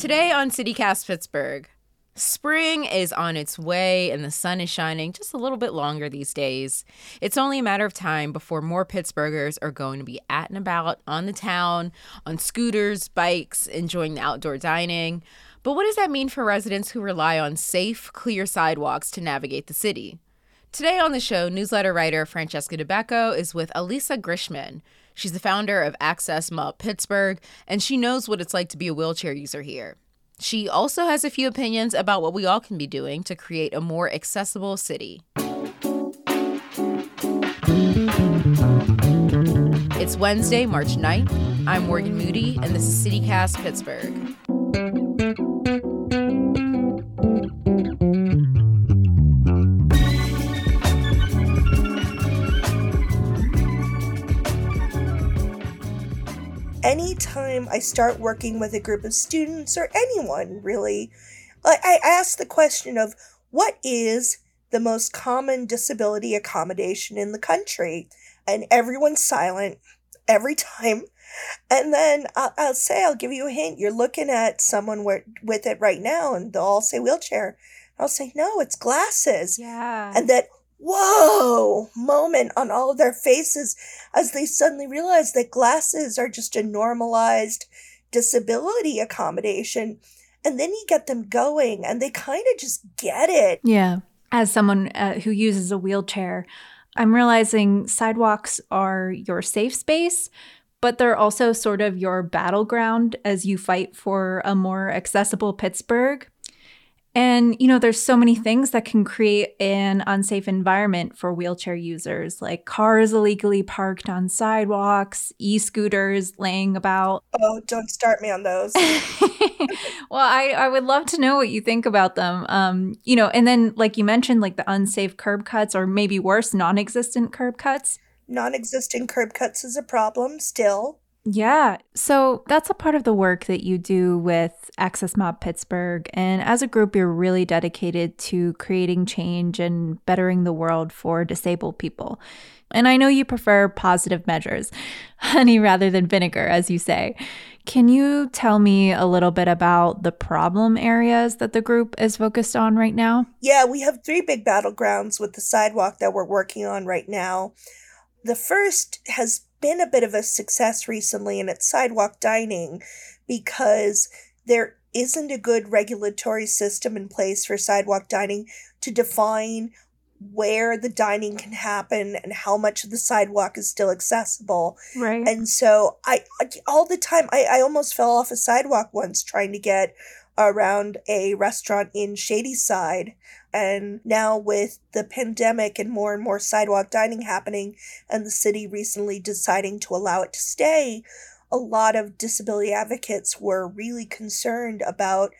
Today on CityCast Pittsburgh, spring is on its way and the sun is shining just a little bit longer these days. It's only a matter of time before more Pittsburghers are going to be at and about on the town, on scooters, bikes, enjoying the outdoor dining. But what does that mean for residents who rely on safe, clear sidewalks to navigate the city? Today on the show, newsletter writer Francesca Dabecco is with Alisa Grishman. She's the founder of Access Pittsburgh, and she knows what it's like to be a wheelchair user here. She also has a few opinions about what we all can be doing to create a more accessible city. It's Wednesday, March 9th. I'm Morgan Moody, and this is CityCast Pittsburgh. Anytime I start working with a group of students or anyone really, I ask the question of what is the most common disability accommodation in the country? And everyone's silent every time. And then I'll, I'll say, I'll give you a hint. You're looking at someone with it right now, and they'll all say wheelchair. I'll say, no, it's glasses. Yeah. And that whoa moment on all of their faces as they suddenly realize that glasses are just a normalized disability accommodation. And then you get them going and they kind of just get it. Yeah. As someone uh, who uses a wheelchair, I'm realizing sidewalks are your safe space, but they're also sort of your battleground as you fight for a more accessible Pittsburgh. And, you know, there's so many things that can create an unsafe environment for wheelchair users, like cars illegally parked on sidewalks, e scooters laying about. Oh, don't start me on those. well, I, I would love to know what you think about them. Um, you know, and then, like you mentioned, like the unsafe curb cuts, or maybe worse, non existent curb cuts. Non existent curb cuts is a problem still. Yeah. So that's a part of the work that you do with Access Mob Pittsburgh. And as a group, you're really dedicated to creating change and bettering the world for disabled people. And I know you prefer positive measures, honey rather than vinegar, as you say. Can you tell me a little bit about the problem areas that the group is focused on right now? Yeah, we have three big battlegrounds with the sidewalk that we're working on right now. The first has been a bit of a success recently, and it's sidewalk dining because there isn't a good regulatory system in place for sidewalk dining to define where the dining can happen and how much of the sidewalk is still accessible. Right. And so I all the time I, I almost fell off a sidewalk once trying to get around a restaurant in Shadyside. And now, with the pandemic and more and more sidewalk dining happening, and the city recently deciding to allow it to stay, a lot of disability advocates were really concerned about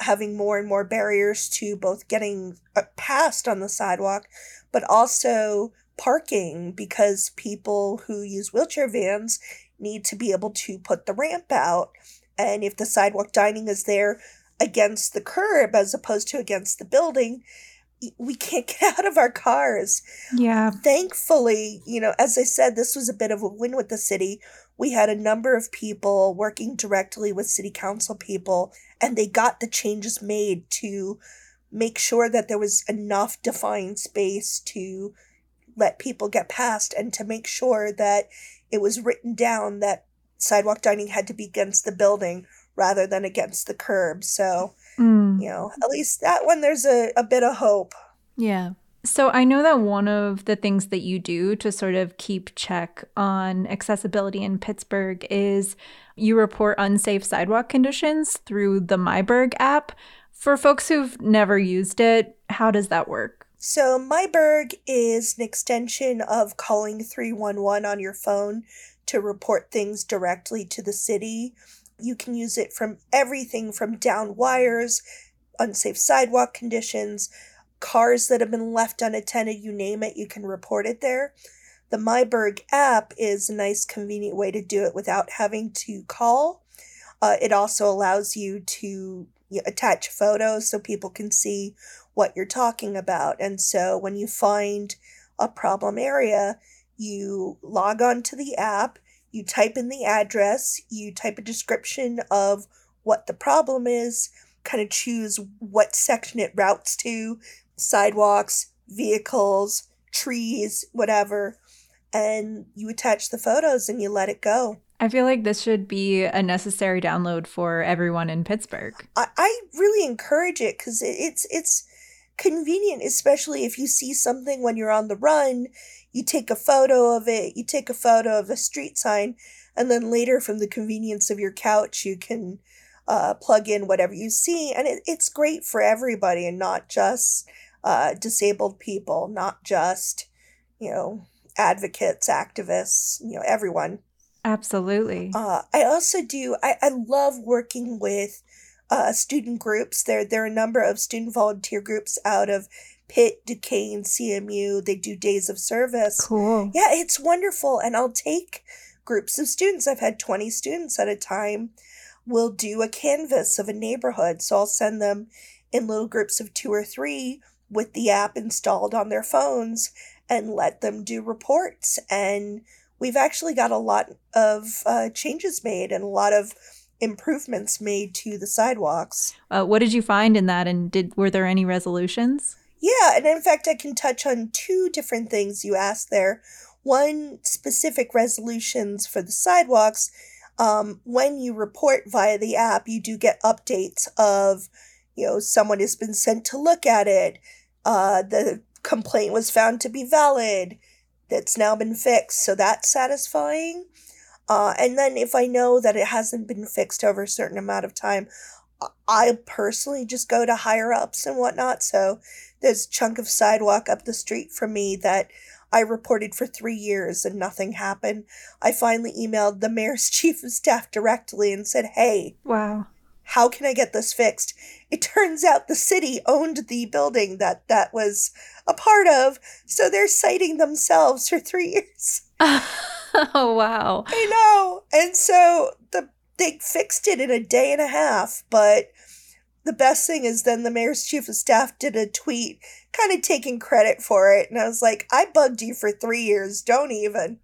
having more and more barriers to both getting uh, past on the sidewalk, but also parking because people who use wheelchair vans need to be able to put the ramp out. And if the sidewalk dining is there against the curb as opposed to against the building, we can't get out of our cars. Yeah. Thankfully, you know, as I said, this was a bit of a win with the city. We had a number of people working directly with city council people, and they got the changes made to make sure that there was enough defined space to let people get past and to make sure that it was written down that sidewalk dining had to be against the building rather than against the curb. So, mm. you know, at least that one, there's a, a bit of hope. Yeah. So I know that one of the things that you do to sort of keep check on accessibility in Pittsburgh is you report unsafe sidewalk conditions through the MyBurgh app. For folks who've never used it, how does that work? So MyBurgh is an extension of calling 311 on your phone to report things directly to the city. You can use it from everything from down wires, unsafe sidewalk conditions, cars that have been left unattended, you name it, you can report it there. The MyBurgh app is a nice, convenient way to do it without having to call. Uh, it also allows you to attach photos so people can see what you're talking about. And so when you find a problem area, you log on to the app, you type in the address, you type a description of what the problem is, kind of choose what section it routes to sidewalks, vehicles, trees, whatever. And you attach the photos and you let it go. I feel like this should be a necessary download for everyone in Pittsburgh. I, I really encourage it because it, it's it's convenient, especially if you see something when you're on the run. You take a photo of it, you take a photo of a street sign, and then later from the convenience of your couch, you can uh, plug in whatever you see. And it, it's great for everybody and not just uh, disabled people, not just, you know, advocates, activists, you know, everyone. Absolutely. Uh, I also do, I, I love working with uh, student groups. There, there are a number of student volunteer groups out of Pitt, Duquesne, CMU. They do days of service. Cool. Yeah, it's wonderful. And I'll take groups of students. I've had 20 students at a time. We'll do a canvas of a neighborhood. So I'll send them in little groups of two or three with the app installed on their phones and let them do reports. And we've actually got a lot of uh, changes made and a lot of improvements made to the sidewalks. Uh, what did you find in that? And did were there any resolutions? Yeah, and in fact, I can touch on two different things you asked there. One specific resolutions for the sidewalks. Um, when you report via the app, you do get updates of, you know, someone has been sent to look at it. Uh, the complaint was found to be valid. That's now been fixed, so that's satisfying. Uh, and then if I know that it hasn't been fixed over a certain amount of time, I personally just go to higher ups and whatnot. So there's a chunk of sidewalk up the street from me that I reported for three years and nothing happened. I finally emailed the mayor's chief of staff directly and said, Hey, wow, how can I get this fixed? It turns out the city owned the building that that was a part of, so they're citing themselves for three years. oh wow! I know, and so the they fixed it in a day and a half. But the best thing is, then the mayor's chief of staff did a tweet, kind of taking credit for it, and I was like, I bugged you for three years. Don't even.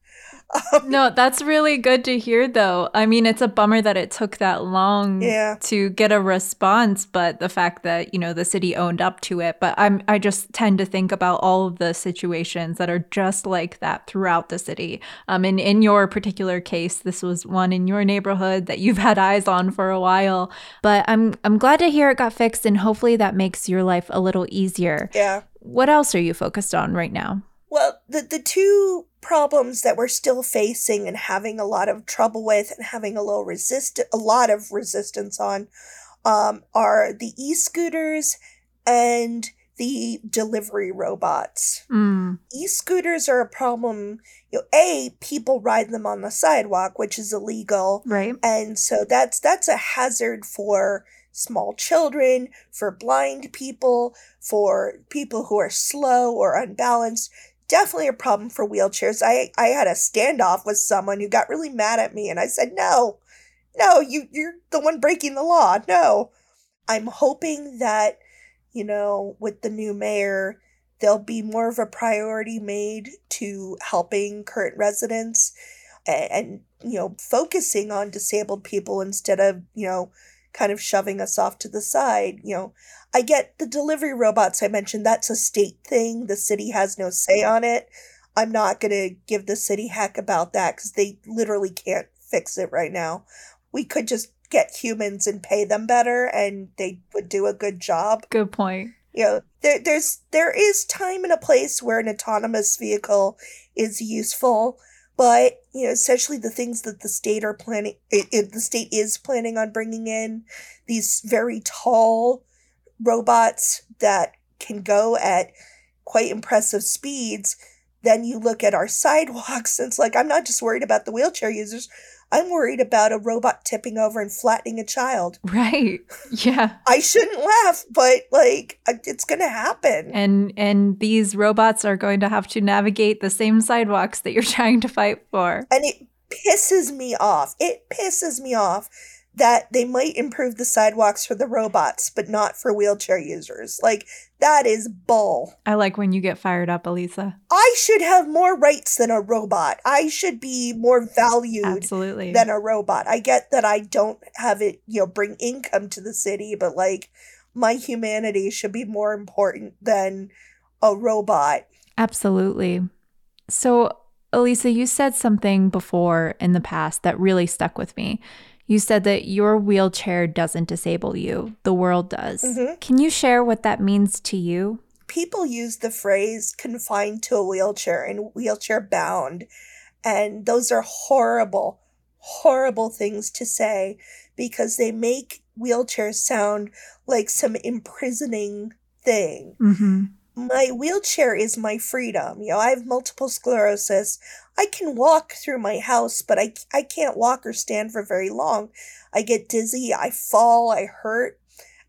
Um, no, that's really good to hear, though. I mean, it's a bummer that it took that long yeah. to get a response, but the fact that you know the city owned up to it. But I'm I just tend to think about all of the situations that are just like that throughout the city. Um, and in your particular case, this was one in your neighborhood that you've had eyes on for a while. But I'm I'm glad to hear it got fixed, and hopefully that makes your life a little easier. Yeah. What else are you focused on right now? Well, the the two problems that we're still facing and having a lot of trouble with and having a little resist a lot of resistance on um, are the e-scooters and the delivery robots. Mm. E-scooters are a problem. You know, a people ride them on the sidewalk, which is illegal, right? And so that's that's a hazard for small children, for blind people, for people who are slow or unbalanced definitely a problem for wheelchairs. I, I had a standoff with someone who got really mad at me and I said, No, no, you you're the one breaking the law. No. I'm hoping that, you know, with the new mayor, there'll be more of a priority made to helping current residents and, you know, focusing on disabled people instead of, you know, kind of shoving us off to the side. You know, I get the delivery robots I mentioned, that's a state thing. The city has no say on it. I'm not going to give the city heck about that because they literally can't fix it right now. We could just get humans and pay them better and they would do a good job. Good point. You know, there, there's there is time and a place where an autonomous vehicle is useful but you know essentially the things that the state are planning it, it, the state is planning on bringing in these very tall robots that can go at quite impressive speeds then you look at our sidewalks and it's like i'm not just worried about the wheelchair users I'm worried about a robot tipping over and flattening a child. Right. Yeah. I shouldn't laugh, but like it's going to happen. And and these robots are going to have to navigate the same sidewalks that you're trying to fight for. And it pisses me off. It pisses me off that they might improve the sidewalks for the robots, but not for wheelchair users. Like, that is bull. I like when you get fired up, Alisa. I should have more rights than a robot. I should be more valued Absolutely. than a robot. I get that I don't have it, you know, bring income to the city, but like, my humanity should be more important than a robot. Absolutely. So, Alisa, you said something before in the past that really stuck with me. You said that your wheelchair doesn't disable you, the world does. Mhm. Can you share what that means to you? people use the phrase confined to a wheelchair and wheelchair bound. And those are horrible, horrible things to say because they make wheelchairs sound like some imprisoning thing. Mm-hmm. My wheelchair is my freedom. You know, I have multiple sclerosis. I can walk through my house, but I, I can't walk or stand for very long. I get dizzy, I fall, I hurt.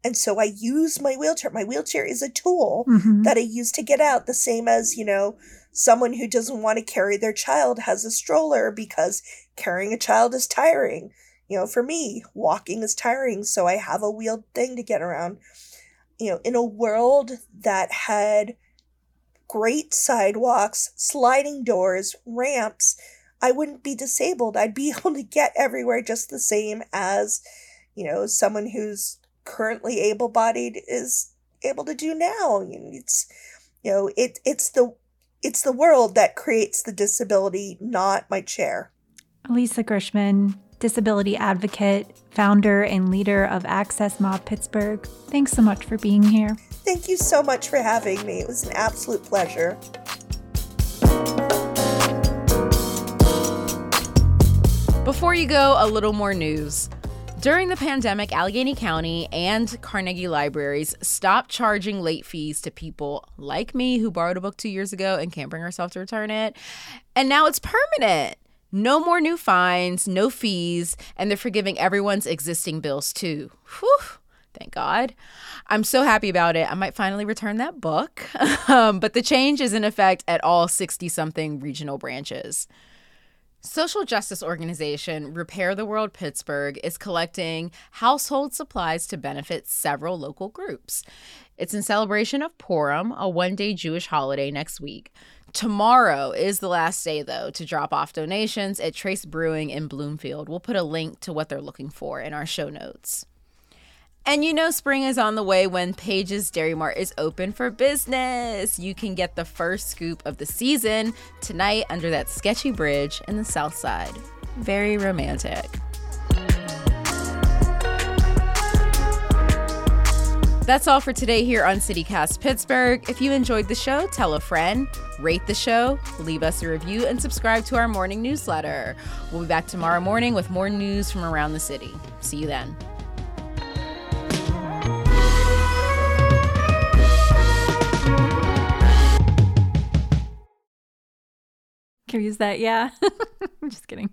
And so I use my wheelchair. My wheelchair is a tool Mm-hmm. that I use to get out, the same as, you know, someone who doesn't want to carry their child has a stroller because carrying a child is tiring. You know, for me, walking is tiring, so I have a wheeled thing to get around. You know, in a world that had great sidewalks, sliding doors, ramps, I wouldn't be disabled. I'd be able to get everywhere just the same as, you know, someone who's currently able bodied is able to do now. It's you know, it it's the it's the world that creates the disability, not my chair. Alisa Grishman, disability advocate, founder and leader of Access Mob Pittsburgh. Thanks so much for being here. Thank you so much for having me. It was an absolute pleasure. Before you go, a little more news. During the pandemic, Allegheny County and Carnegie Libraries stopped charging late fees to people like me who borrowed a book two years ago and can't bring herself to return it. And now it's permanent. No more new fines, no fees, and they're forgiving everyone's existing bills too. Whew. Thank God. I'm so happy about it. I might finally return that book. um, but the change is in effect at all 60 something regional branches. Social justice organization Repair the World Pittsburgh is collecting household supplies to benefit several local groups. It's in celebration of Purim, a one day Jewish holiday next week. Tomorrow is the last day, though, to drop off donations at Trace Brewing in Bloomfield. We'll put a link to what they're looking for in our show notes. And you know, spring is on the way when Page's Dairy Mart is open for business. You can get the first scoop of the season tonight under that sketchy bridge in the South Side. Very romantic. That's all for today here on CityCast Pittsburgh. If you enjoyed the show, tell a friend, rate the show, leave us a review, and subscribe to our morning newsletter. We'll be back tomorrow morning with more news from around the city. See you then. Can we use that? Yeah. I'm just kidding.